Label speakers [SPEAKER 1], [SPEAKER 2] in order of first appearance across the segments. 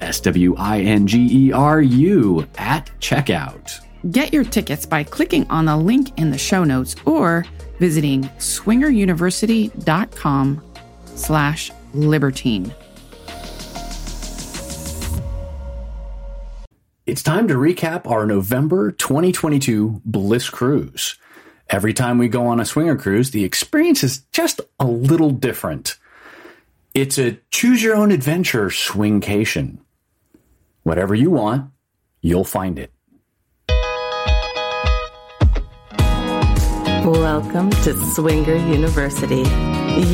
[SPEAKER 1] S W I N G E R U at checkout.
[SPEAKER 2] Get your tickets by clicking on the link in the show notes or visiting swingeruniversity.com slash libertine.
[SPEAKER 1] It's time to recap our November 2022 Bliss Cruise. Every time we go on a swinger cruise, the experience is just a little different. It's a choose your own adventure swingcation. Whatever you want, you'll find it.
[SPEAKER 3] Welcome to Swinger University,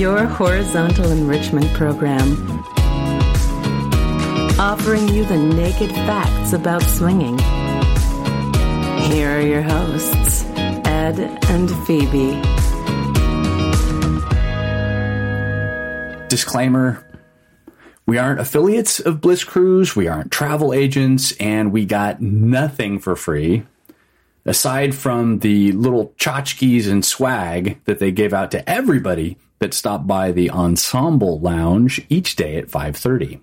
[SPEAKER 3] your horizontal enrichment program. Offering you the naked facts about swinging. Here are your hosts, Ed and Phoebe.
[SPEAKER 1] Disclaimer we aren't affiliates of Bliss Cruise, we aren't travel agents, and we got nothing for free aside from the little tchotchkes and swag that they gave out to everybody that stopped by the ensemble lounge each day at 5.30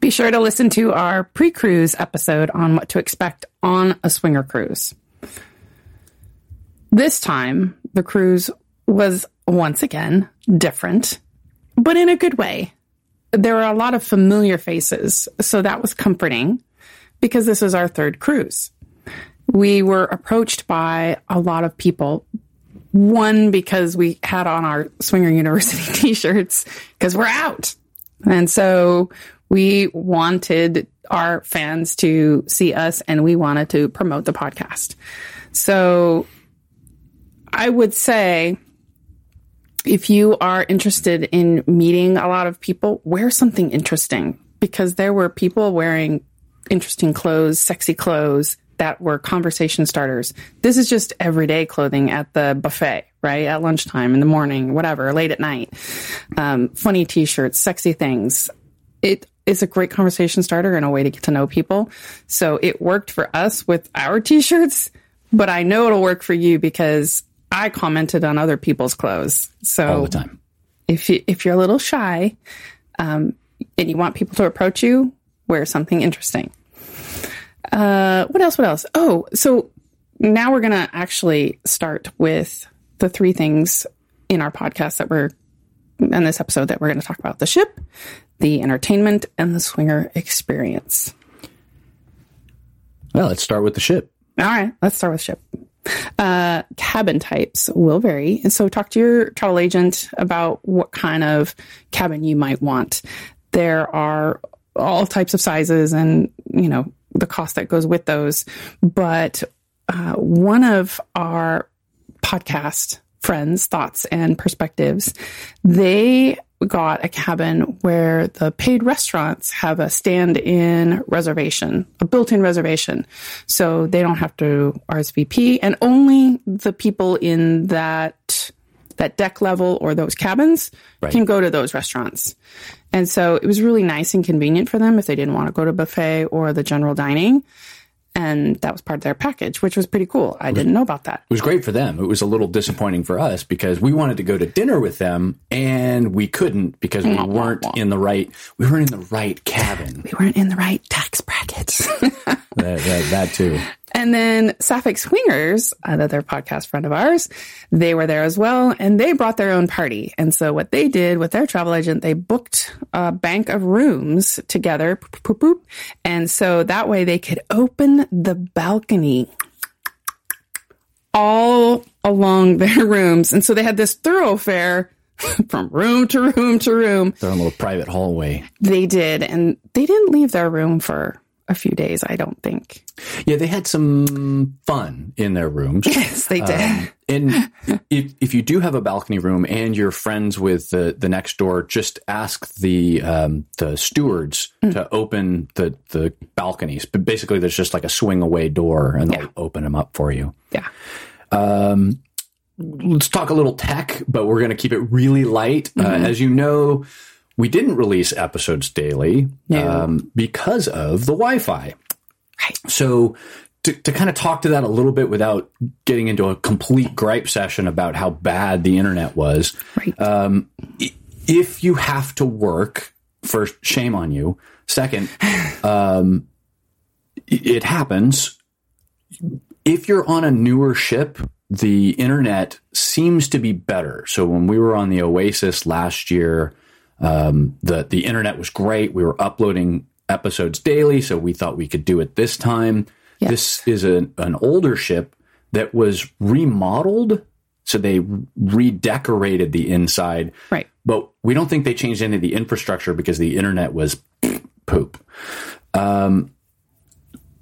[SPEAKER 2] Be sure to listen to our pre cruise episode on what to expect on a swinger cruise. This time, the cruise was once again different, but in a good way. There were a lot of familiar faces, so that was comforting because this was our third cruise. We were approached by a lot of people. One, because we had on our Swinger University t shirts because we're out. And so we wanted our fans to see us and we wanted to promote the podcast. So I would say if you are interested in meeting a lot of people, wear something interesting because there were people wearing interesting clothes, sexy clothes that were conversation starters. This is just everyday clothing at the buffet, right? At lunchtime, in the morning, whatever, late at night. Um, funny t shirts, sexy things. It is a great conversation starter and a way to get to know people. So it worked for us with our t shirts, but I know it'll work for you because I commented on other people's clothes. So
[SPEAKER 1] all the time.
[SPEAKER 2] if you if you're a little shy, um, and you want people to approach you, wear something interesting. Uh, what else? What else? Oh, so now we're gonna actually start with the three things in our podcast that we're in this episode that we're going to talk about: the ship, the entertainment, and the swinger experience.
[SPEAKER 1] Well, let's start with the ship.
[SPEAKER 2] All right, let's start with ship. Uh, cabin types will vary. And so talk to your travel agent about what kind of cabin you might want. There are all types of sizes and, you know, the cost that goes with those. But uh, one of our podcast friends' thoughts and perspectives, they got a cabin where the paid restaurants have a stand in reservation, a built in reservation. So they don't have to RSVP and only the people in that that deck level or those cabins
[SPEAKER 1] Right.
[SPEAKER 2] can go to those restaurants. And so it was really nice and convenient for them if they didn't want to go to buffet or the general dining. And that was part of their package, which was pretty cool. I didn't know about that.
[SPEAKER 1] It was great for them. It was a little disappointing for us because we wanted to go to dinner with them and we couldn't because we weren't in the right we weren't in the right cabin.
[SPEAKER 2] We weren't in the right tax brackets.
[SPEAKER 1] that, that, that too.
[SPEAKER 2] And then Sapphic Swingers, another podcast friend of ours, they were there as well, and they brought their own party. And so what they did with their travel agent, they booked a bank of rooms together, poop, poop, poop, and so that way they could open the balcony all along their rooms. And so they had this thoroughfare from room to room to room.
[SPEAKER 1] Their own little private hallway.
[SPEAKER 2] They did, and they didn't leave their room for a few days, I don't think.
[SPEAKER 1] Yeah, they had some fun in their rooms.
[SPEAKER 2] Yes, they did.
[SPEAKER 1] Um, and if, if you do have a balcony room and you're friends with the, the next door, just ask the um, the stewards to open the, the balconies. But basically, there's just like a swing away door, and they'll open them up for you.
[SPEAKER 2] yeah.
[SPEAKER 1] let's talk a little tech, but we're going to keep it really light. Uh, as you know, we didn't release episodes daily
[SPEAKER 2] No.
[SPEAKER 1] um, because of the Wi Fi.
[SPEAKER 2] Right.
[SPEAKER 1] So, to, to kind of talk to that a little bit without getting into a complete gripe session about how bad the internet was,
[SPEAKER 2] Right.
[SPEAKER 1] um, if you have to work, first, shame on you. Second, um, it happens. If you're on a newer ship, the internet seems to be better. So when we were on the Oasis last year, um, the the internet was great. We were uploading episodes daily, so we thought we could do it this time.
[SPEAKER 2] Yes.
[SPEAKER 1] This is an an older ship that was remodeled, so they redecorated the inside
[SPEAKER 2] right.
[SPEAKER 1] but we don't think they changed any of the infrastructure because the internet was poop. Um,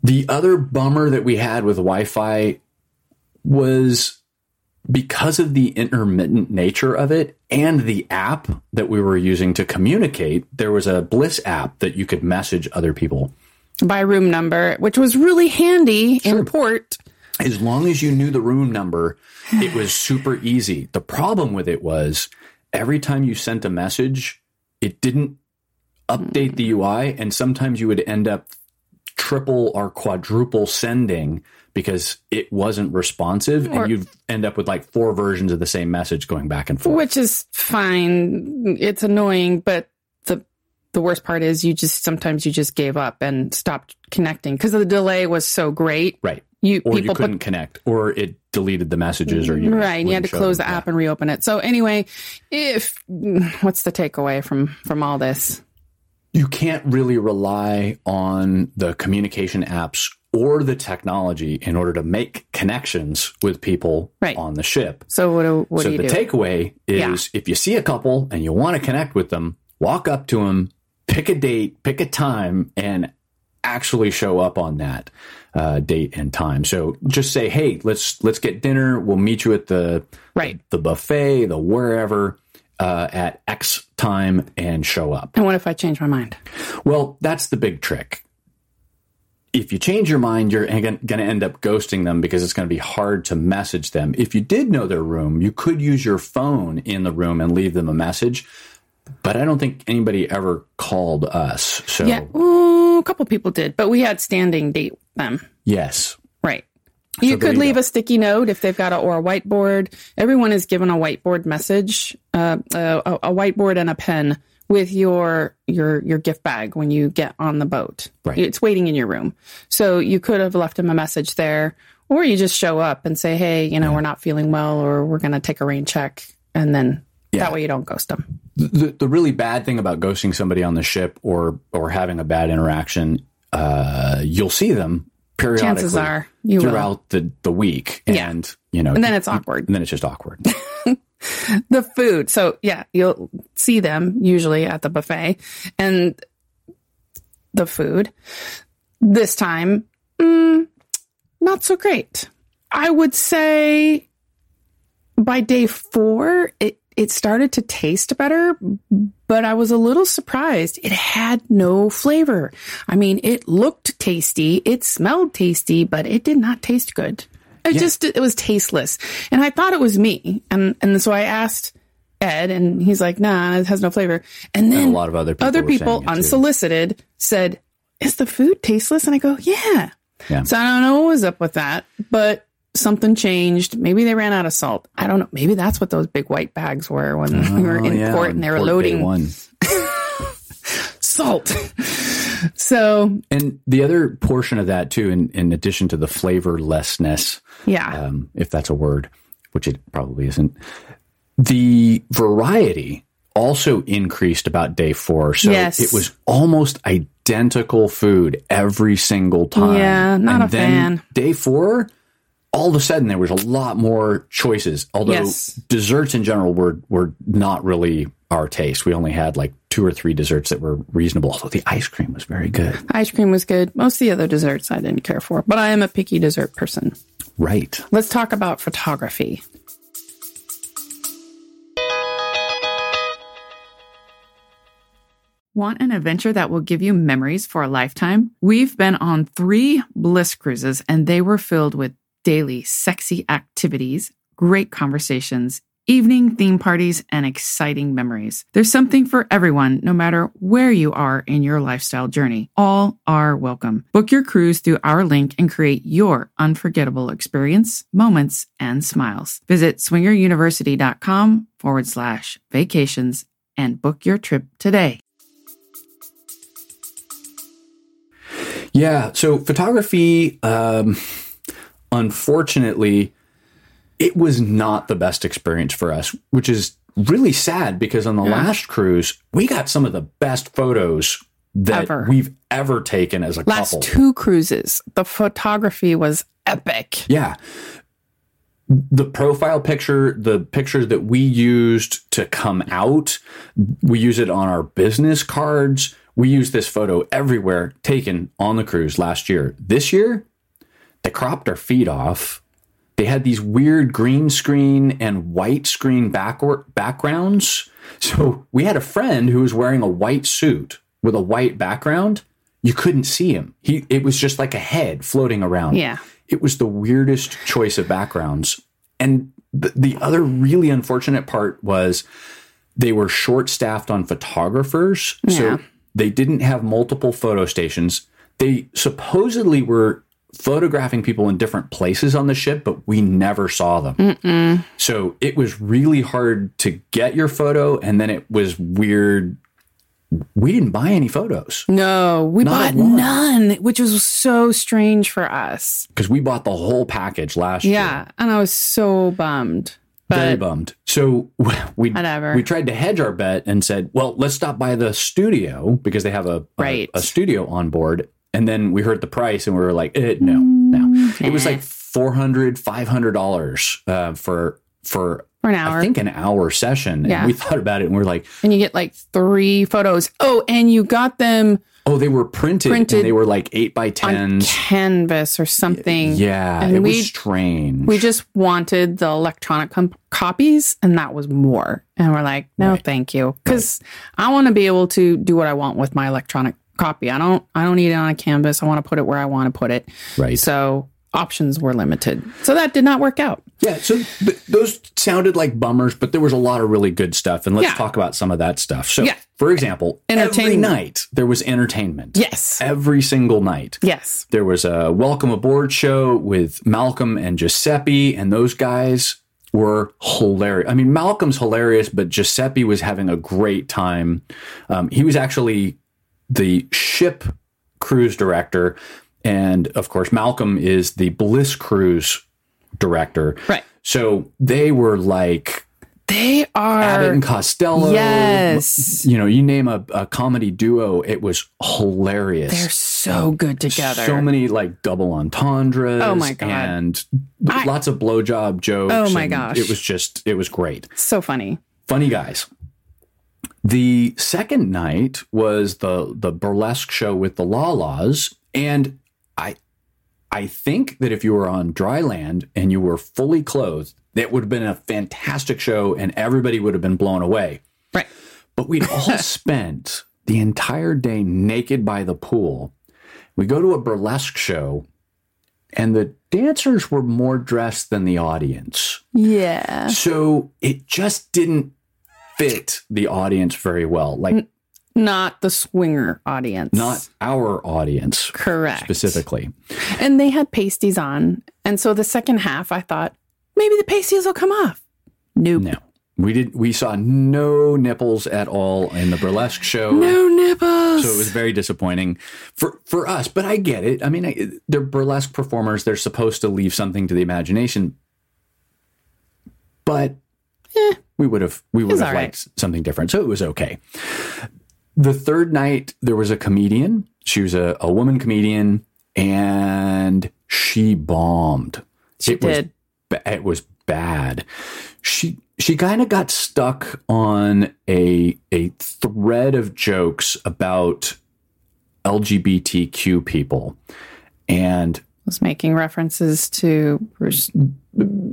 [SPEAKER 1] the other bummer that we had with Wi-Fi was because of the intermittent nature of it and the app that we were using to communicate. There was a Bliss app that you could message other people.
[SPEAKER 2] By room number, which was really handy in port.
[SPEAKER 1] as long as you knew the room number, it was super easy. The problem with it was every time you sent a message, it didn't update the UI, and sometimes you would end up triple or quadruple sending because it wasn't responsive,
[SPEAKER 2] Or-
[SPEAKER 1] and you'd end up with like four versions of the same message going back and forth.
[SPEAKER 2] Which is fine. It's annoying, but the the worst part is you just sometimes you just gave up and stopped connecting because the delay was so great.
[SPEAKER 1] right.
[SPEAKER 2] You
[SPEAKER 1] Or you
[SPEAKER 2] people
[SPEAKER 1] couldn't
[SPEAKER 2] put
[SPEAKER 1] connect, or it deleted the messages, or you
[SPEAKER 2] right. You had to close
[SPEAKER 1] them.
[SPEAKER 2] the
[SPEAKER 1] Yeah.
[SPEAKER 2] app and reopen it. So anyway, if what's the takeaway from from all this?
[SPEAKER 1] you can't really rely on the communication apps or the technology in order to make connections with people
[SPEAKER 2] Right.
[SPEAKER 1] on the ship.
[SPEAKER 2] So what do what
[SPEAKER 1] so
[SPEAKER 2] do
[SPEAKER 1] the
[SPEAKER 2] do?
[SPEAKER 1] takeaway is if you see a couple and you want to connect with them, walk up to them, pick a date, pick a time, and actually show up on that uh, date and time. So just say, "Hey, let's let's get dinner. We'll meet you at the
[SPEAKER 2] Right.
[SPEAKER 1] the buffet, the wherever." Uh, at X time and show up.
[SPEAKER 2] and what if I change my mind?
[SPEAKER 1] Well, that's the big trick. If you change your mind, you're going to end up ghosting them because it's going to be hard to message them. If you did know their room, you could use your phone in the room and leave them a message. But I don't think anybody ever called us. So,
[SPEAKER 2] Yeah, ooh, a couple people did, but we had standing date them.
[SPEAKER 1] yes.
[SPEAKER 2] Right. You could
[SPEAKER 1] you
[SPEAKER 2] leave
[SPEAKER 1] go.
[SPEAKER 2] a sticky note if they've got a or a whiteboard. Everyone is given a whiteboard message, uh, uh, a, a whiteboard and a pen with your your your gift bag when you get on the boat.
[SPEAKER 1] Right.
[SPEAKER 2] It's waiting in your room, so you could have left him a message there, or you just show up and say, "Hey, you know, we're not feeling well, or we're going to take a rain check," and then that way you don't ghost them.
[SPEAKER 1] The, the really bad thing about ghosting somebody on the ship or, or having a bad interaction, uh, you'll see them periodically
[SPEAKER 2] Chances are you will.
[SPEAKER 1] throughout the, the week.
[SPEAKER 2] Yeah.
[SPEAKER 1] And, you know,
[SPEAKER 2] And then it's awkward.
[SPEAKER 1] and then it's just awkward.
[SPEAKER 2] the food. So yeah, you'll see them usually at the buffet and the food. This time, mm, not so great. I would say by day four, it, it started to taste better, but I was a little surprised. It had no flavor. I mean, it looked tasty, it smelled tasty, but it did not taste good. It just it was tasteless, and I thought it was me, and and so I asked Ed, and he's like, "Nah, it has no flavor." And then
[SPEAKER 1] a lot of other people
[SPEAKER 2] other people
[SPEAKER 1] it too.
[SPEAKER 2] unsolicited said, "Is the food tasteless?" And I go, "Yeah."
[SPEAKER 1] Yeah.
[SPEAKER 2] So I don't know what was up with that, but something changed. Maybe they ran out of salt. I don't know. Maybe that's what those big white bags were when we were
[SPEAKER 1] Oh,
[SPEAKER 2] in
[SPEAKER 1] yeah,
[SPEAKER 2] port and they were loading salt. So
[SPEAKER 1] And the other portion of that too, in, in addition to the flavorlessness,
[SPEAKER 2] yeah,
[SPEAKER 1] um, if that's a word, which it probably isn't, the variety also increased about day four. So
[SPEAKER 2] Yes.
[SPEAKER 1] it was almost identical food every single time.
[SPEAKER 2] Yeah, not
[SPEAKER 1] and
[SPEAKER 2] a
[SPEAKER 1] then
[SPEAKER 2] fan.
[SPEAKER 1] Day four, all of a sudden there was a lot more choices. Although
[SPEAKER 2] Yes.
[SPEAKER 1] desserts in general were were not really our taste. We only had like two or three desserts that were reasonable. Although the ice cream was very good.
[SPEAKER 2] ice cream was good. Most of the other desserts I didn't care for, but I am a picky dessert person.
[SPEAKER 1] Right.
[SPEAKER 2] Let's talk about photography. Want an adventure that will give you memories for a lifetime? We've been on three bliss cruises, and they were filled with daily sexy activities, great conversations, evening theme parties, and exciting memories. There's something for everyone, no matter where you are in your lifestyle journey. All are welcome. Book your cruise through our link and create your unforgettable experience, moments, and smiles. Visit swingeruniversity.com forward slash vacations and book your trip today.
[SPEAKER 1] Yeah. So photography, um, unfortunately, it was not the best experience for us, which is really sad because on the last cruise, we got some of the best photos that
[SPEAKER 2] Ever.
[SPEAKER 1] we've ever taken as a couple.
[SPEAKER 2] Last
[SPEAKER 1] couple.
[SPEAKER 2] two cruises, the photography was epic.
[SPEAKER 1] Yeah. The profile picture, the pictures that we used to come out, we use it on our business cards. We use this photo everywhere taken on the cruise last year. This year, they cropped our feet off. They had these weird green screen and white screen backward backgrounds. So we had a friend who was wearing a white suit with a white background. You couldn't see him. He it was just like a head floating around.
[SPEAKER 2] Yeah.
[SPEAKER 1] It was the weirdest choice of backgrounds. And the, the other really unfortunate part was they were short staffed on photographers.
[SPEAKER 2] Yeah.
[SPEAKER 1] So they didn't have multiple photo stations. They supposedly were photographing people in different places on the ship, but we never saw them. So it was really hard to get your photo. And then it was weird. We didn't buy any photos
[SPEAKER 2] No, we
[SPEAKER 1] Not
[SPEAKER 2] bought none, which was so strange for us.
[SPEAKER 1] because we bought the whole package last year.
[SPEAKER 2] Yeah, and I was so bummed.
[SPEAKER 1] Very bummed. So we
[SPEAKER 2] Whatever.
[SPEAKER 1] we tried to hedge our bet and said, well, let's stop by the studio because they have a, a-
[SPEAKER 2] Right.
[SPEAKER 1] a, studio on board. And then we heard the price and we were like, eh, no, no. It was like 400 $500 uh, for, for
[SPEAKER 2] for an hour.
[SPEAKER 1] I think an hour session.
[SPEAKER 2] Yeah.
[SPEAKER 1] And we thought about it and we are like,
[SPEAKER 2] and you get like three photos. Oh, and you got them
[SPEAKER 1] oh, they were printed,
[SPEAKER 2] Printed
[SPEAKER 1] and they were like eight by ten
[SPEAKER 2] canvas or something.
[SPEAKER 1] Yeah,
[SPEAKER 2] And
[SPEAKER 1] it
[SPEAKER 2] we-
[SPEAKER 1] was strange.
[SPEAKER 2] We just wanted the electronic com- copies, and that was more. And we're like, no,
[SPEAKER 1] Right.
[SPEAKER 2] thank you, because I want to be able to do what I want with my electronic copy. I don't. I don't need it on a canvas. I want to put it where I want to put it.
[SPEAKER 1] right.
[SPEAKER 2] So options were limited. So that did not work out.
[SPEAKER 1] Yeah, so th- those sounded like bummers, but there was a lot of really good stuff, and let's
[SPEAKER 2] Yeah.
[SPEAKER 1] talk about some of that stuff. So,
[SPEAKER 2] Yeah.
[SPEAKER 1] for example, every night there was entertainment.
[SPEAKER 2] Yes.
[SPEAKER 1] Every single night.
[SPEAKER 2] Yes.
[SPEAKER 1] There was a welcome aboard show with Malcolm and Giuseppe, and those guys were hilarious. I mean, Malcolm's hilarious, but Giuseppe was having a great time. Um, he was actually the ship cruise director, and of course, Malcolm is the Bliss cruise director.
[SPEAKER 2] Right.
[SPEAKER 1] So they were like
[SPEAKER 2] They are Abbott
[SPEAKER 1] and Costello.
[SPEAKER 2] Yes.
[SPEAKER 1] You know, you name a, a comedy duo, it was hilarious.
[SPEAKER 2] They're so good together.
[SPEAKER 1] So many like double entendres.
[SPEAKER 2] Oh, my God.
[SPEAKER 1] And
[SPEAKER 2] I-
[SPEAKER 1] lots of blowjob jokes.
[SPEAKER 2] Oh, my gosh.
[SPEAKER 1] It was just, it was great.
[SPEAKER 2] so funny.
[SPEAKER 1] Funny guys. The second night was the the burlesque show with the LaLa's, and I I think that if you were on dry land and you were fully clothed, that would have been a fantastic show, and everybody would have been blown away.
[SPEAKER 2] Right.
[SPEAKER 1] But we'd all spent the entire day naked by the pool. We go to a burlesque show, and the dancers were more dressed than the audience.
[SPEAKER 2] Yeah.
[SPEAKER 1] So it just didn't fit the audience very well. Like
[SPEAKER 2] not the swinger audience.
[SPEAKER 1] not our audience
[SPEAKER 2] correct.
[SPEAKER 1] specifically.
[SPEAKER 2] And they had pasties on. And so the second half, I thought maybe the pasties will come off. Nope.
[SPEAKER 1] No. We did we saw no nipples at all in the burlesque show.
[SPEAKER 2] No nipples.
[SPEAKER 1] So it was very disappointing for for us, but I get it. I mean, I, they're burlesque performers; they're supposed to leave something to the imagination. But eh. We would have we would
[SPEAKER 2] was
[SPEAKER 1] have
[SPEAKER 2] all
[SPEAKER 1] liked something different, so it was okay. The third night, there was a comedian. She was a, a woman comedian, and she bombed.
[SPEAKER 2] She
[SPEAKER 1] it was
[SPEAKER 2] did.
[SPEAKER 1] ba- it was bad. She she kind of got stuck on a a thread of jokes about LGBTQ people, and
[SPEAKER 2] was making references to Bruce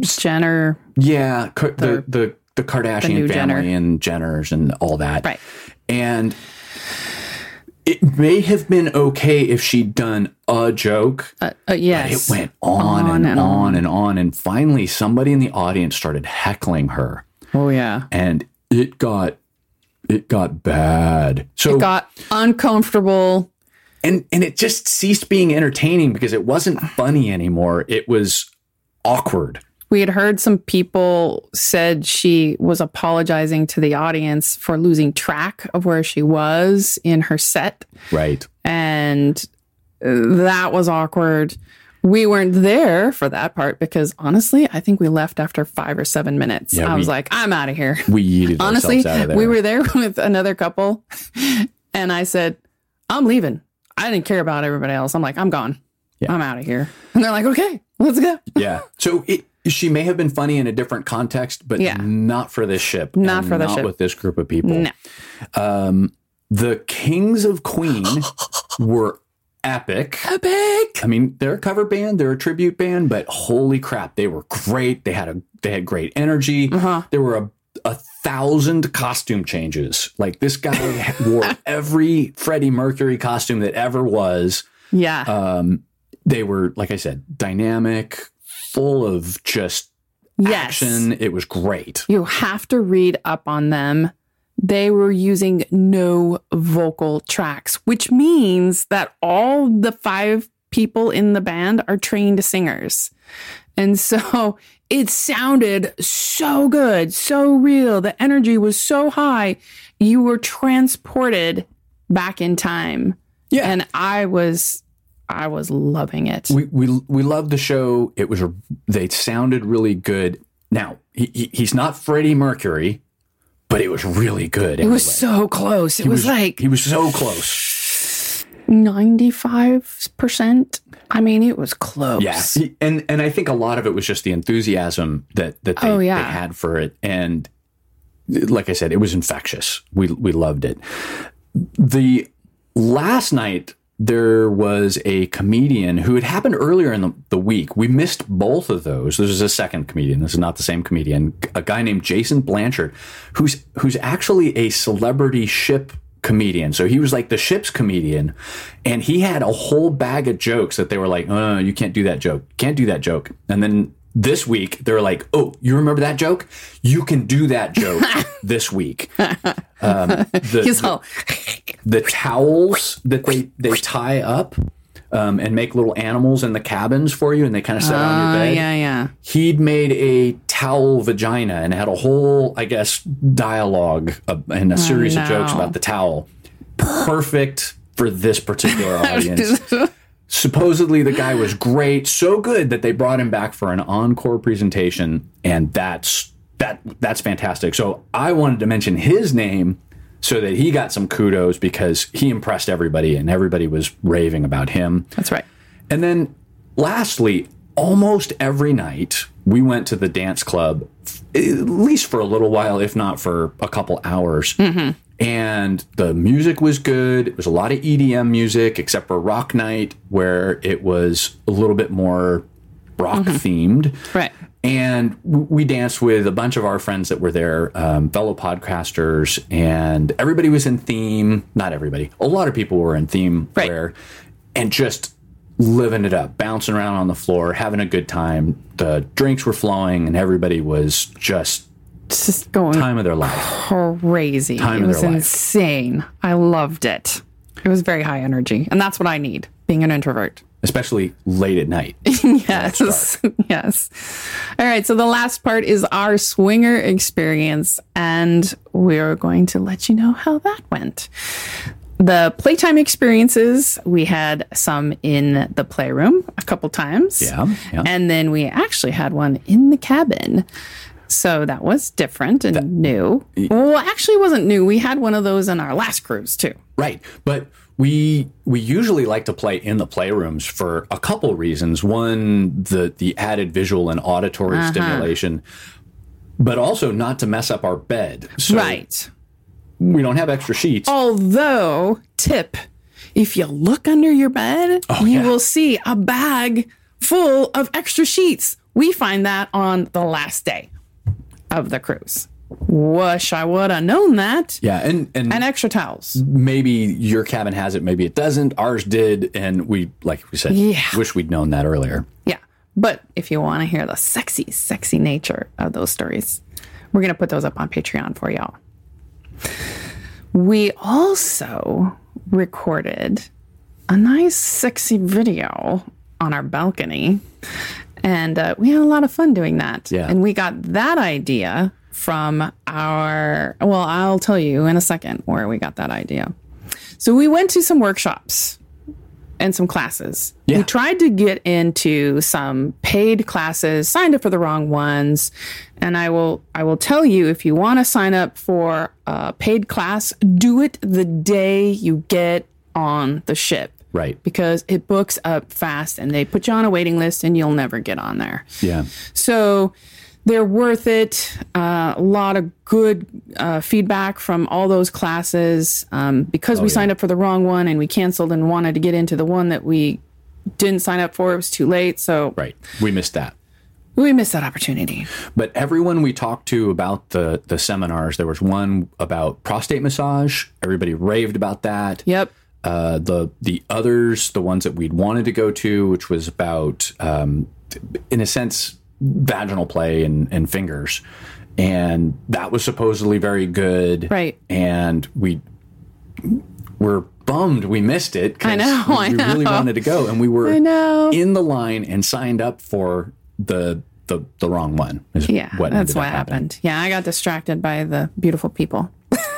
[SPEAKER 2] Jenner.
[SPEAKER 1] yeah, the the the Kardashian
[SPEAKER 2] new
[SPEAKER 1] family
[SPEAKER 2] Jenner.
[SPEAKER 1] and Jenners and all that,
[SPEAKER 2] Right.
[SPEAKER 1] And it may have been okay if she'd done a joke,
[SPEAKER 2] Uh, uh, yes.
[SPEAKER 1] It went on, and, on, and on. And finally, somebody in the audience started heckling her,
[SPEAKER 2] Oh, yeah.
[SPEAKER 1] and it got it got bad. So it
[SPEAKER 2] Got uncomfortable.
[SPEAKER 1] and and it just ceased being entertaining because it wasn't funny anymore. It was awkward.
[SPEAKER 2] We had heard some people said she was apologizing to the audience for losing track of where she was in her set.
[SPEAKER 1] Right.
[SPEAKER 2] And uh, that was awkward. We weren't there for that part because honestly, I think we left after five or seven minutes.
[SPEAKER 1] Yeah,
[SPEAKER 2] I was like, I'm out of here.
[SPEAKER 1] We yeeted
[SPEAKER 2] Honestly,
[SPEAKER 1] ourselves out of there.
[SPEAKER 2] we were there with another couple, and I said, I'm leaving. I didn't care about everybody else. I'm like, I'm gone.
[SPEAKER 1] Yeah.
[SPEAKER 2] I'm out of here. And they're like, okay, let's go.
[SPEAKER 1] yeah. So it she may have been funny in a different context, but
[SPEAKER 2] Yeah.
[SPEAKER 1] not for this ship.
[SPEAKER 2] Not for this
[SPEAKER 1] not
[SPEAKER 2] ship.
[SPEAKER 1] with this group of people.
[SPEAKER 2] No.
[SPEAKER 1] The Kings of Queen were epic.
[SPEAKER 2] Epic.
[SPEAKER 1] I mean, they're a cover band, they're a tribute band, but holy crap, they were great. They had a they had great energy.
[SPEAKER 2] Uh-huh.
[SPEAKER 1] There were a a thousand costume changes. Like this guy wore every Freddie Mercury costume that ever was.
[SPEAKER 2] Yeah.
[SPEAKER 1] Um, they were, like I said, dynamic, full of just
[SPEAKER 2] yes.
[SPEAKER 1] action. It was great.
[SPEAKER 2] You have to read up on them. They were using no vocal tracks, which means that all the five people in the band are trained singers. And so it sounded so good, so real. The energy was so high. You were transported back in time.
[SPEAKER 1] Yeah.
[SPEAKER 2] And I was I was loving it.
[SPEAKER 1] We we we loved the show. It was they sounded really good. Now he, he- he's not Freddie Mercury, but it was really good.
[SPEAKER 2] It was so close. It was, like
[SPEAKER 1] he was so close.
[SPEAKER 2] 95%. I mean, it was close.
[SPEAKER 1] Yeah, and and I think a lot of it was just the enthusiasm that that they,
[SPEAKER 2] Oh, yeah.
[SPEAKER 1] they had for it, and like I said, it was infectious. We we loved it. The last night there was a comedian who had happened earlier in the, the week. We missed both of those. This is a second comedian. This is not the same comedian. A guy named Jason Blanchard, who's who's actually a celebrity ship comedian. So he was like the ship's comedian, and he had a whole bag of jokes that they were like, "Oh, you can't do that joke. Can't do that joke." And then this week they're like, "Oh, you remember that joke? You can do that joke this week." Um, the,
[SPEAKER 2] all,
[SPEAKER 1] the towels that they they tie up um, and make little animals in the cabins for you, and they kind of set on your
[SPEAKER 2] oh,
[SPEAKER 1] bed.
[SPEAKER 2] yeah, yeah.
[SPEAKER 1] He'd made a towel vagina and had a whole, I guess, dialogue uh, and a series of jokes about the towel. Perfect for this particular audience. Supposedly, the guy was great, so good that they brought him back for an encore presentation, and that's that that's fantastic. So I wanted to mention his name so that he got some kudos because he impressed everybody, and everybody was raving about him.
[SPEAKER 2] That's right.
[SPEAKER 1] And then lastly, almost every night we went to the dance club, at least for a little while, if not for a couple hours. Mm-hmm. And the music was good. It was a lot of EDM music, except for Rock Night, where it was a little bit more rock themed.
[SPEAKER 2] Right.
[SPEAKER 1] And we danced with a bunch of our friends that were there, um, fellow podcasters, and everybody was in theme. Not everybody, a lot of people were in theme
[SPEAKER 2] Right.
[SPEAKER 1] and just living it up, bouncing around on the floor, having a good time. The drinks were flowing, and everybody was just
[SPEAKER 2] just going
[SPEAKER 1] Time of their life.
[SPEAKER 2] crazy.
[SPEAKER 1] Time
[SPEAKER 2] it
[SPEAKER 1] of
[SPEAKER 2] was
[SPEAKER 1] their life.
[SPEAKER 2] insane. I loved it. It was very high energy, and that's what I need being an introvert.
[SPEAKER 1] Especially late at night.
[SPEAKER 2] Yes. yes. All right. So the last part is our swinger experience, and we're going to let you know how that went. The playtime experiences, we had some in the playroom a couple times.
[SPEAKER 1] Yeah, yeah.
[SPEAKER 2] And then we actually had one in the cabin. So that was different and new. Well, actually, it wasn't new. We had one of those on our last cruise, too.
[SPEAKER 1] Right. But we we usually like to play in the playrooms for a couple reasons. One, the the added visual and auditory uh-huh. stimulation, but also not to mess up our bed. So
[SPEAKER 2] right.
[SPEAKER 1] we don't have extra sheets.
[SPEAKER 2] Although, tip, if you look under your bed, oh, you
[SPEAKER 1] yeah.
[SPEAKER 2] will see a bag full of extra sheets. We find that on the last day of the cruise. Wish I would have known that.
[SPEAKER 1] Yeah, and and,
[SPEAKER 2] And extra towels.
[SPEAKER 1] maybe your cabin has it, maybe it doesn't. Ours did, and we like we said,
[SPEAKER 2] Yeah.
[SPEAKER 1] wish we'd known that earlier.
[SPEAKER 2] Yeah. But if you want to hear the sexy, sexy nature of those stories, we're going to put those up on Patreon for y'all. We also recorded a nice, sexy video on our balcony. And uh, we had a lot of fun doing that.
[SPEAKER 1] Yeah.
[SPEAKER 2] And we got that idea from our, well, I'll tell you in a second where we got that idea. So we went to some workshops and some classes.
[SPEAKER 1] Yeah.
[SPEAKER 2] We tried to get into some paid classes, signed up for the wrong ones. And I will I will tell you if you want to sign up for a paid class, do it the day you get on the ship.
[SPEAKER 1] Right.
[SPEAKER 2] Because it books up fast and they put you on a waiting list and you'll never get on there.
[SPEAKER 1] Yeah.
[SPEAKER 2] So they're worth it. Uh, a lot of good uh, feedback from all those classes. Um, because we signed up for the wrong one and we canceled and wanted to get into the one that we didn't sign up for, it was too late. So
[SPEAKER 1] Right. We missed that.
[SPEAKER 2] we missed that opportunity.
[SPEAKER 1] But everyone we talked to about the the seminars, there was one about prostate massage. Everybody raved about that.
[SPEAKER 2] Yep.
[SPEAKER 1] Uh, the the others, the ones that we'd wanted to go to, which was about, um, in a sense, vaginal play and, and fingers, and that was supposedly very good.
[SPEAKER 2] Right.
[SPEAKER 1] And we were bummed we missed it. 'cause
[SPEAKER 2] I know,
[SPEAKER 1] We,
[SPEAKER 2] I
[SPEAKER 1] we really wanted to go, and we were
[SPEAKER 2] know.
[SPEAKER 1] in the line and signed up for the the the wrong one.
[SPEAKER 2] Yeah. that's what
[SPEAKER 1] up happening.
[SPEAKER 2] happened. Yeah. I got distracted by the beautiful people,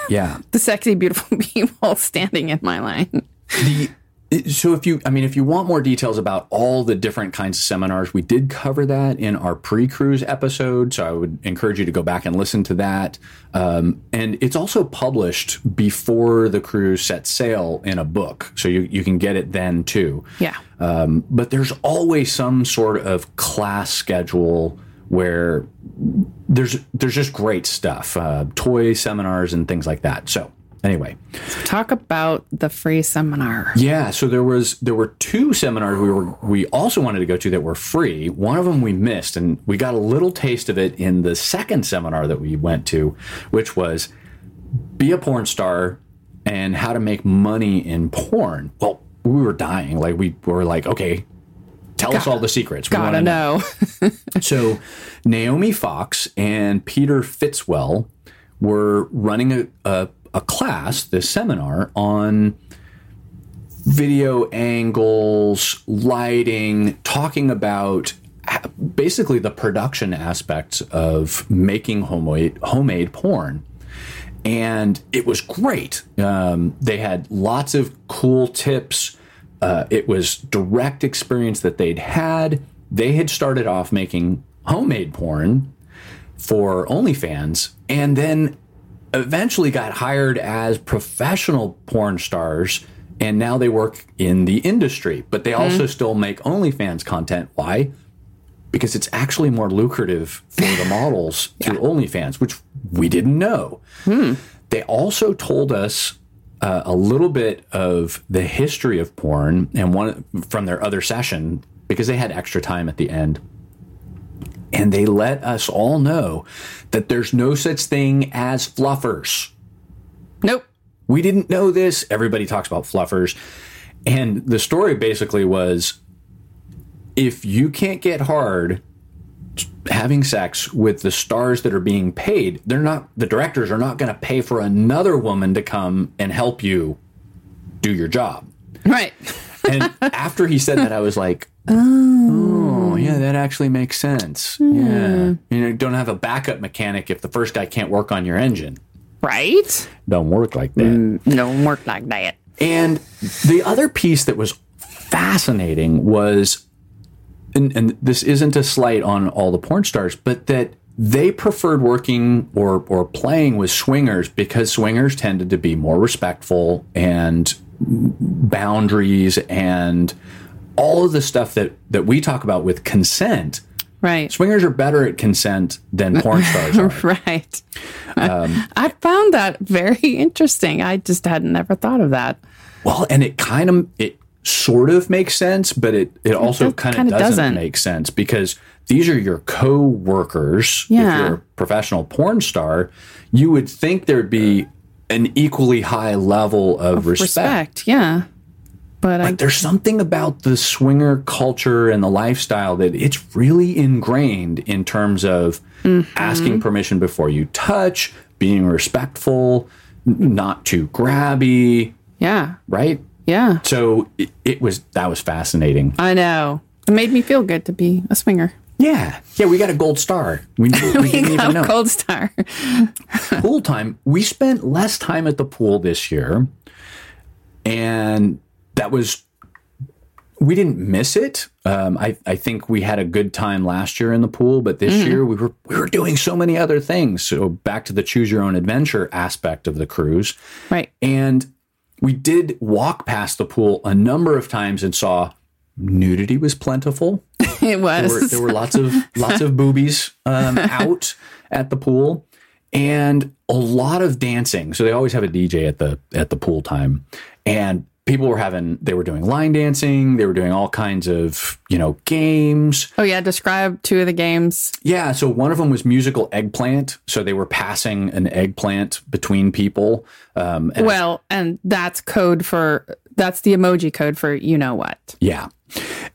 [SPEAKER 1] Yeah.
[SPEAKER 2] the sexy, beautiful people standing in my line.
[SPEAKER 1] the so if you i mean if you want more details about all the different kinds of seminars we did cover that in our pre-cruise episode so i would encourage you to go back and listen to that um, and it's also published before the cruise sets sail in a book so you, you can get it then too
[SPEAKER 2] Yeah.
[SPEAKER 1] um, but there's always some sort of class schedule where there's there's just great stuff uh, toy seminars and things like that so anyway
[SPEAKER 2] Talk about the free seminar.
[SPEAKER 1] yeah, so there was there were two seminars we were we also wanted to go to that were free. One of them we missed, and we got a little taste of it in the second seminar that we went to, which was be a porn star and how to make money in porn. Well, we were dying. Like we were like, okay, tell us all the secrets. We
[SPEAKER 2] Gotta
[SPEAKER 1] wanna
[SPEAKER 2] know.
[SPEAKER 1] so Naomi Foxxx and Peter Fitzwell were running a, a, a class, this seminar on video angles, lighting, talking about basically the production aspects of making homemade homemade porn. And it was great. Um, they had lots of cool tips. Uh, it was direct experience that they'd had. They had started off making homemade porn for OnlyFans and then eventually got hired as professional porn stars and now they work in the industry. But they also still make OnlyFans content. Why? Because it's actually more lucrative for the models through OnlyFans which we didn't know. They also told us uh, a little bit of the history of porn and one from their other session because they had extra time at the end and they let us all know that there's no such thing as fluffers.
[SPEAKER 2] nope.
[SPEAKER 1] We didn't know this. Everybody talks about fluffers. And the story basically was if you can't get hard having sex with the stars that are being paid, they're not the directors are not going to pay for another woman to come and help you do your job.
[SPEAKER 2] Right.
[SPEAKER 1] And after he said that, I was like, oh, oh yeah, that actually makes sense. Hmm. Yeah. You know, don't have a backup mechanic if the first guy can't work on your engine.
[SPEAKER 2] Right?
[SPEAKER 1] Don't work like that.
[SPEAKER 2] Mm, don't work like that.
[SPEAKER 1] And the other piece that was fascinating was, and, and this isn't a slight on all the porn stars, but that they preferred working or or playing with swingers because swingers tended to be more respectful and boundaries and all of the stuff that that we talk about with consent.
[SPEAKER 2] Right.
[SPEAKER 1] Swingers are better at consent than porn stars are.
[SPEAKER 2] Right. Um, I found that very interesting. I just had never thought of that.
[SPEAKER 1] Well, and it kind of it sort of makes sense, but it it also kind of doesn't,
[SPEAKER 2] doesn't.
[SPEAKER 1] make sense because these are your co-workers. If
[SPEAKER 2] Yeah.
[SPEAKER 1] you're a professional porn star, you would think there'd be an equally high level of, respect.
[SPEAKER 2] Respect. Yeah. But I,
[SPEAKER 1] There's something about the swinger culture and the lifestyle that it's really ingrained in terms of
[SPEAKER 2] Mm-hmm.
[SPEAKER 1] asking permission before you touch, being respectful, not too grabby,
[SPEAKER 2] yeah.
[SPEAKER 1] right?
[SPEAKER 2] Yeah.
[SPEAKER 1] So it, it was that was fascinating.
[SPEAKER 2] I know. It made me feel good to be a swinger.
[SPEAKER 1] Yeah, yeah, we got a gold star. We, we didn't even know.
[SPEAKER 2] Gold star.
[SPEAKER 1] Pool time. We spent less time at the pool this year, and that was we didn't miss it. Um, I I think we had a good time last year in the pool, but this year we were we were doing so many other things. So back to the choose your own adventure aspect of the cruise.
[SPEAKER 2] Right.
[SPEAKER 1] And we did walk past the pool a number of times and saw nudity was plentiful.
[SPEAKER 2] It was.
[SPEAKER 1] There were, there were lots of lots of boobies um, out at the pool, and a lot of dancing. So they always have a DJ at the at the pool time, and people were having they were doing line dancing. They were doing all kinds of you know games.
[SPEAKER 2] oh, yeah. Describe two of the games.
[SPEAKER 1] Yeah, so one of them was musical eggplant. So they were passing an eggplant between people. Um, and
[SPEAKER 2] Well, and that's code for, that's the emoji code for you know what.
[SPEAKER 1] yeah,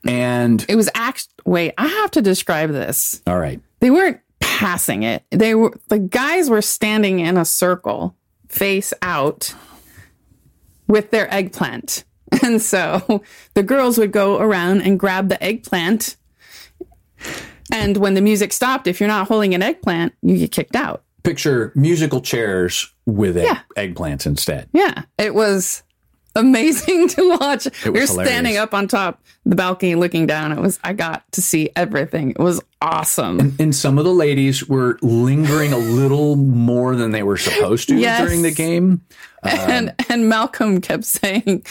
[SPEAKER 1] and
[SPEAKER 2] It was act. Wait, I have to describe this.
[SPEAKER 1] all right,
[SPEAKER 2] They weren't passing it. They were, the guys were standing in a circle, face out, with their eggplant. And so the girls would go around and grab the eggplant. And when the music stopped, if you're not holding an eggplant, you get kicked out.
[SPEAKER 1] picture musical chairs with egg,
[SPEAKER 2] Yeah.
[SPEAKER 1] eggplants instead.
[SPEAKER 2] Yeah, it was amazing to watch. we were standing up on top the balcony looking down. It was I got to see everything. It was awesome.
[SPEAKER 1] And some of the ladies were lingering a little more than they were supposed to
[SPEAKER 2] Yes.
[SPEAKER 1] during the game.
[SPEAKER 2] And and Malcolm kept saying,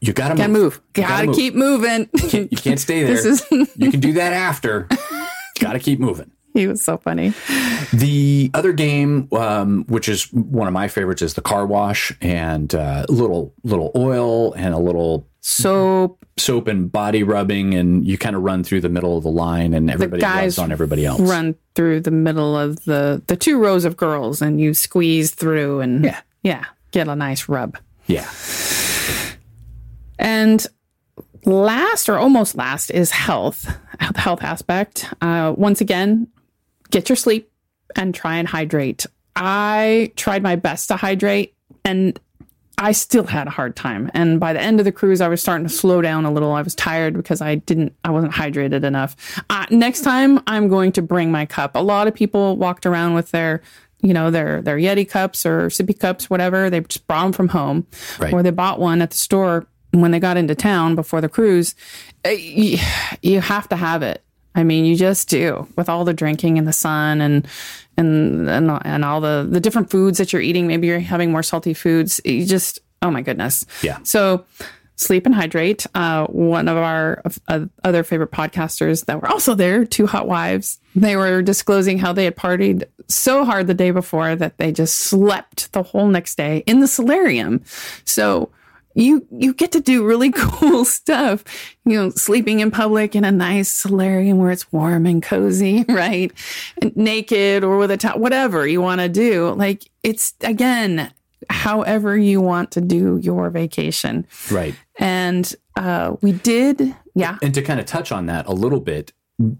[SPEAKER 1] You got to
[SPEAKER 2] "Gotta move,
[SPEAKER 1] You
[SPEAKER 2] gotta,
[SPEAKER 1] move.
[SPEAKER 2] keep moving."
[SPEAKER 1] You can't stay there.
[SPEAKER 2] This is-
[SPEAKER 1] you can do that after. got to keep moving.
[SPEAKER 2] he was so funny.
[SPEAKER 1] The other game, um, which is one of my favorites, is the car wash and uh, little little oil and a little
[SPEAKER 2] soap,
[SPEAKER 1] soap and body rubbing, and you kind of run through the middle of the line, and everybody
[SPEAKER 2] guys
[SPEAKER 1] rubs on everybody else.
[SPEAKER 2] run through the middle of the the two rows of girls, and you squeeze through, and
[SPEAKER 1] Yeah.
[SPEAKER 2] Yeah, get a nice rub.
[SPEAKER 1] Yeah,
[SPEAKER 2] And last or almost last is health, the health aspect. Uh, once again, get your sleep and try and hydrate. I tried my best to hydrate and I still had a hard time. And by the end of the cruise, I was starting to slow down a little. I was tired because I didn't, I wasn't hydrated enough. Uh, next time, I'm going to bring my cup. A lot of people walked around with their, you know, their their Yeti cups or sippy cups, whatever. They just brought them from home,
[SPEAKER 1] Right.
[SPEAKER 2] or they bought one at the store when they got into town before the cruise. Eh, you, you have to have it. I mean, you just do with all the drinking and the sun and and and, and all the the different foods that you're eating. Maybe you're having more salty foods. You just oh my goodness.
[SPEAKER 1] Yeah.
[SPEAKER 2] So sleep and hydrate. Uh, one of our uh, other favorite podcasters that were also there, two hot wives, they were disclosing how they had partied so hard the day before that they just slept the whole next day in the solarium. So you you get to do really cool stuff. You know, sleeping in public in a nice solarium where it's warm and cozy, right? Naked or with a top, whatever you want to do. Like it's again, however you want to do your vacation.
[SPEAKER 1] right.
[SPEAKER 2] And uh, we did, yeah,
[SPEAKER 1] And to kind of touch on that a little bit,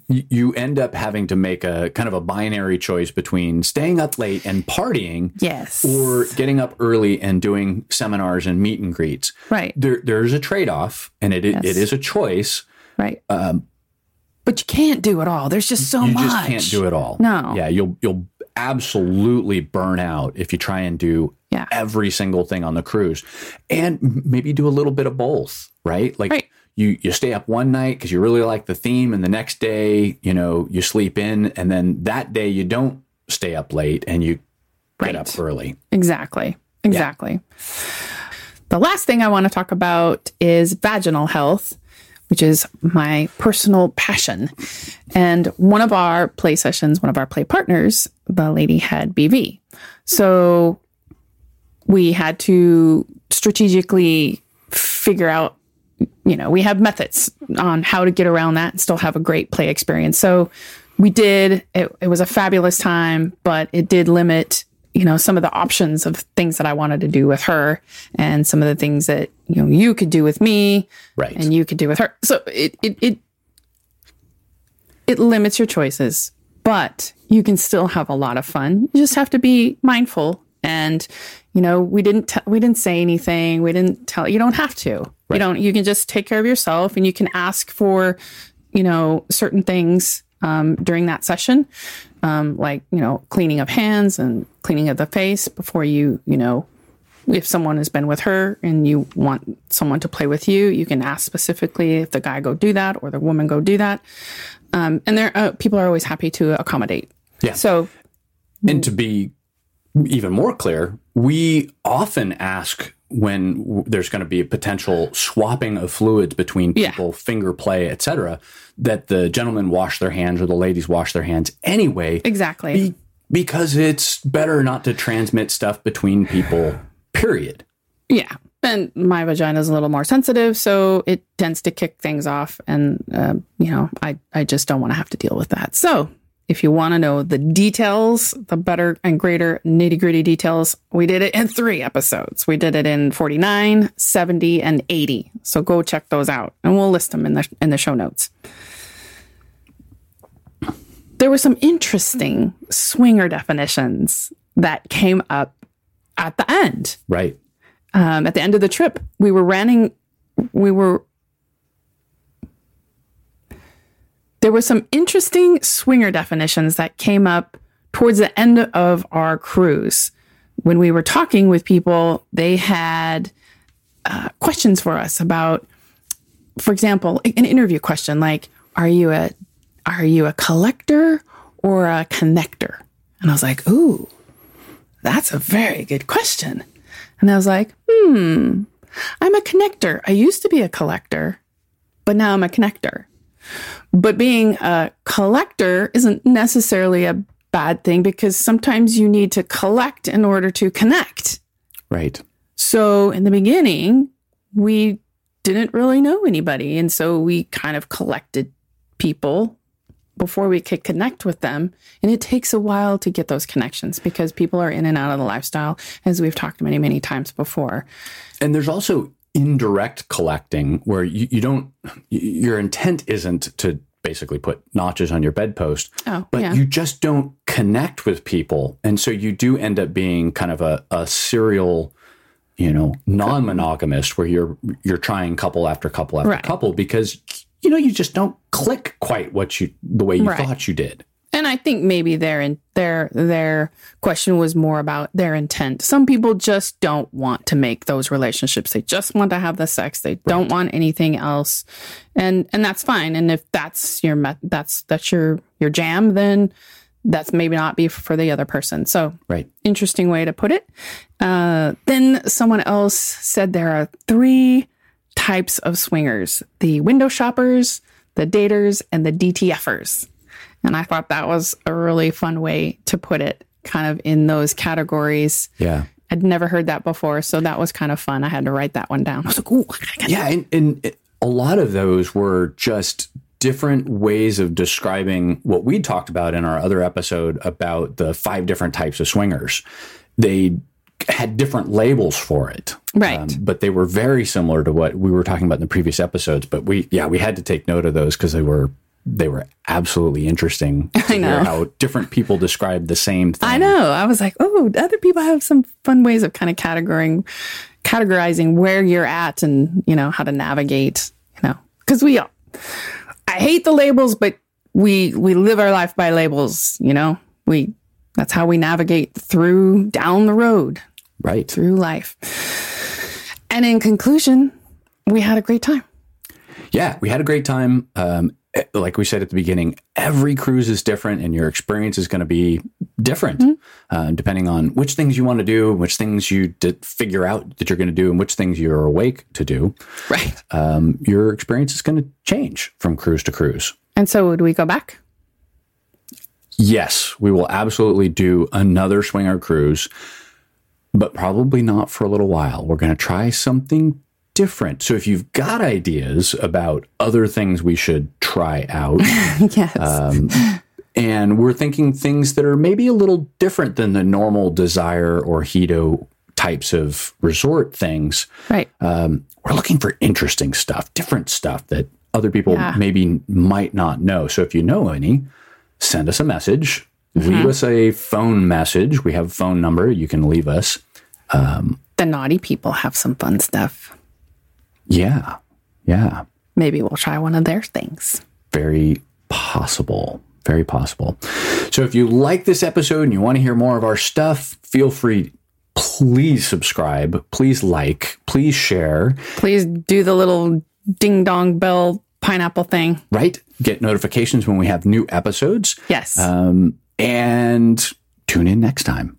[SPEAKER 1] you end up having to make a kind of a binary choice between staying up late and partying
[SPEAKER 2] Yes.
[SPEAKER 1] or getting up early and doing seminars and meet and greets.
[SPEAKER 2] right.
[SPEAKER 1] There, there's a trade off, and it,
[SPEAKER 2] Yes.
[SPEAKER 1] it is a choice.
[SPEAKER 2] Right. but you can't do it all. There's just so
[SPEAKER 1] you
[SPEAKER 2] much.
[SPEAKER 1] just can't do it all.
[SPEAKER 2] No.
[SPEAKER 1] Yeah, you'll you'll absolutely burn out if you try and do
[SPEAKER 2] Yeah.
[SPEAKER 1] every single thing on the cruise, and maybe do a little bit of both. Right? Like
[SPEAKER 2] Right.
[SPEAKER 1] you you stay up one night because you really like the theme, and the next day you know you sleep in, and then that day you don't stay up late and you
[SPEAKER 2] Right.
[SPEAKER 1] get up early.
[SPEAKER 2] Exactly. Exactly. The last thing I want to talk about is vaginal health, which is my personal passion. And one of our play sessions, one of our play partners, the lady had BV. So we had to strategically figure out, you know, we have methods on how to get around that and still have a great play experience. So we did, it, it was a fabulous time, but it did limit you know some of the options of things that I wanted to do with her and some of the things that you know you could do with me
[SPEAKER 1] Right.
[SPEAKER 2] and you could do with her. So it it it it limits your choices, but you can still have a lot of fun. You just have to be mindful and you know, we didn't t- we didn't say anything. We didn't tell you don't have to. You don't you can just take care of yourself and you can ask for, you know, certain things um, during that session. Um, like, you know, cleaning of hands and cleaning of the face before you, you know, if someone has been with her and you want someone to play with you, you can ask specifically if the guy go do that or the woman go do that. Um, and there, uh, people are always happy to accommodate.
[SPEAKER 1] Yeah.
[SPEAKER 2] So
[SPEAKER 1] And to be even more clear, we often ask when w- there's going to be a potential swapping of fluids between
[SPEAKER 2] Yeah.
[SPEAKER 1] people, finger play, etc., that the gentlemen wash their hands or the ladies wash their hands anyway,
[SPEAKER 2] exactly.
[SPEAKER 1] be- because it's better not to transmit stuff between people. Period.
[SPEAKER 2] Yeah. And my vagina is a little more sensitive, so it tends to kick things off. And, uh, you know, I, I just don't want to have to deal with that. So if you want to know the details, the better and greater nitty gritty details, we did it in three episodes. We did it in 49, 70, and 80. So go check those out and we'll list them in the, in the show notes. There were some interesting swinger definitions that came up at the end
[SPEAKER 1] Right.
[SPEAKER 2] um, at the end of the trip, we were running, we were, there were some interesting swinger definitions that came up towards the end of our cruise. When we were talking with people, they had uh, questions for us about, for example, an interview question like, "Are you a, are you a collector or a connector?" And I was like, "Ooh, that's a very good question." And I was like, hmm, I'm a connector. I used to be a collector, but now I'm a connector. But being a collector isn't necessarily a bad thing because sometimes you need to collect in order to connect.
[SPEAKER 1] Right.
[SPEAKER 2] So in the beginning, we didn't really know anybody. And so we kind of collected people before we could connect with them. And it takes a while to get those connections because people are in and out of the lifestyle, as we've talked many, many times before.
[SPEAKER 1] And there's also indirect collecting where you, you don't, your intent isn't to basically put notches on your bedpost,
[SPEAKER 2] Oh,
[SPEAKER 1] but
[SPEAKER 2] yeah.
[SPEAKER 1] you just don't connect with people. And so you do end up being kind of a, a serial, you know, non-monogamous where you're, you're trying couple after couple after
[SPEAKER 2] Right.
[SPEAKER 1] couple because, you know, you just don't click quite what you, the way you
[SPEAKER 2] Right.
[SPEAKER 1] thought you did.
[SPEAKER 2] And I think maybe their in, their their question was more about their intent. Some people just don't want to make those relationships. They just want to have the sex. They don't want anything else, and and that's fine. And if that's your met, that's that's your your jam, then that's maybe not be for the other person. So
[SPEAKER 1] Right.
[SPEAKER 2] interesting way to put it. Uh, then someone else said there are three types of swingers the window shoppers, the daters, and the DTFers. And I thought that was a really fun way to put it, kind of in those categories.
[SPEAKER 1] Yeah.
[SPEAKER 2] I'd never heard that before. So that was kind of fun. I had to write that one down. I was like, ooh, I gotta get
[SPEAKER 1] Yeah, and, and a lot of those were just different ways of describing what we talked about in our other episode about the five different types of swingers. They had different labels for it. Um,
[SPEAKER 2] Right.
[SPEAKER 1] but they were very similar to what we were talking about in the previous episodes. But we, yeah, we had to take note of those because they were they were absolutely interesting. To
[SPEAKER 2] I know.
[SPEAKER 1] Hear how different people describe the same thing.
[SPEAKER 2] I know. I was like, oh, other people have some fun ways of kind of categorizing, categorizing where you're at and, you know, how to navigate, you know, because we, all- I hate the labels, but we, we live our life by labels, you know, we, that's how we navigate through down the road,
[SPEAKER 1] Right.
[SPEAKER 2] through life. And in conclusion, we had a great time.
[SPEAKER 1] Yeah, we had a great time. Um, like we said at the beginning, every cruise is different, and your experience is going to be different uh, depending on which things you want to do, which things you did figure out that you're going to do, and which things you're awake to do.
[SPEAKER 2] Right.
[SPEAKER 1] Um, your experience is going to change from cruise to cruise.
[SPEAKER 2] And so would we go back?
[SPEAKER 1] Yes, we will absolutely do another swinger cruise, but probably not for a little while. We're going to try something different. So if you've got ideas about other things we should try out,
[SPEAKER 2] yes.
[SPEAKER 1] Um, and we're thinking things that are maybe a little different than the normal desire or Hedo types of resort things,
[SPEAKER 2] right.
[SPEAKER 1] um, we're looking for interesting stuff, different stuff that other people
[SPEAKER 2] Yeah.
[SPEAKER 1] maybe might not know. So if you know any, send us a message, mm-hmm. leave us a phone message. We have a phone number you can leave us.
[SPEAKER 2] Um, the naughty people have some fun stuff.
[SPEAKER 1] Yeah. Yeah.
[SPEAKER 2] Maybe we'll try one of their things.
[SPEAKER 1] very possible. Very possible. So if you like this episode and you want to hear more of our stuff, feel free. Please subscribe. Please like. Please share.
[SPEAKER 2] Please do the little ding dong bell pineapple thing.
[SPEAKER 1] Right? Get notifications when we have new episodes.
[SPEAKER 2] Yes.
[SPEAKER 1] Um, and tune in next time.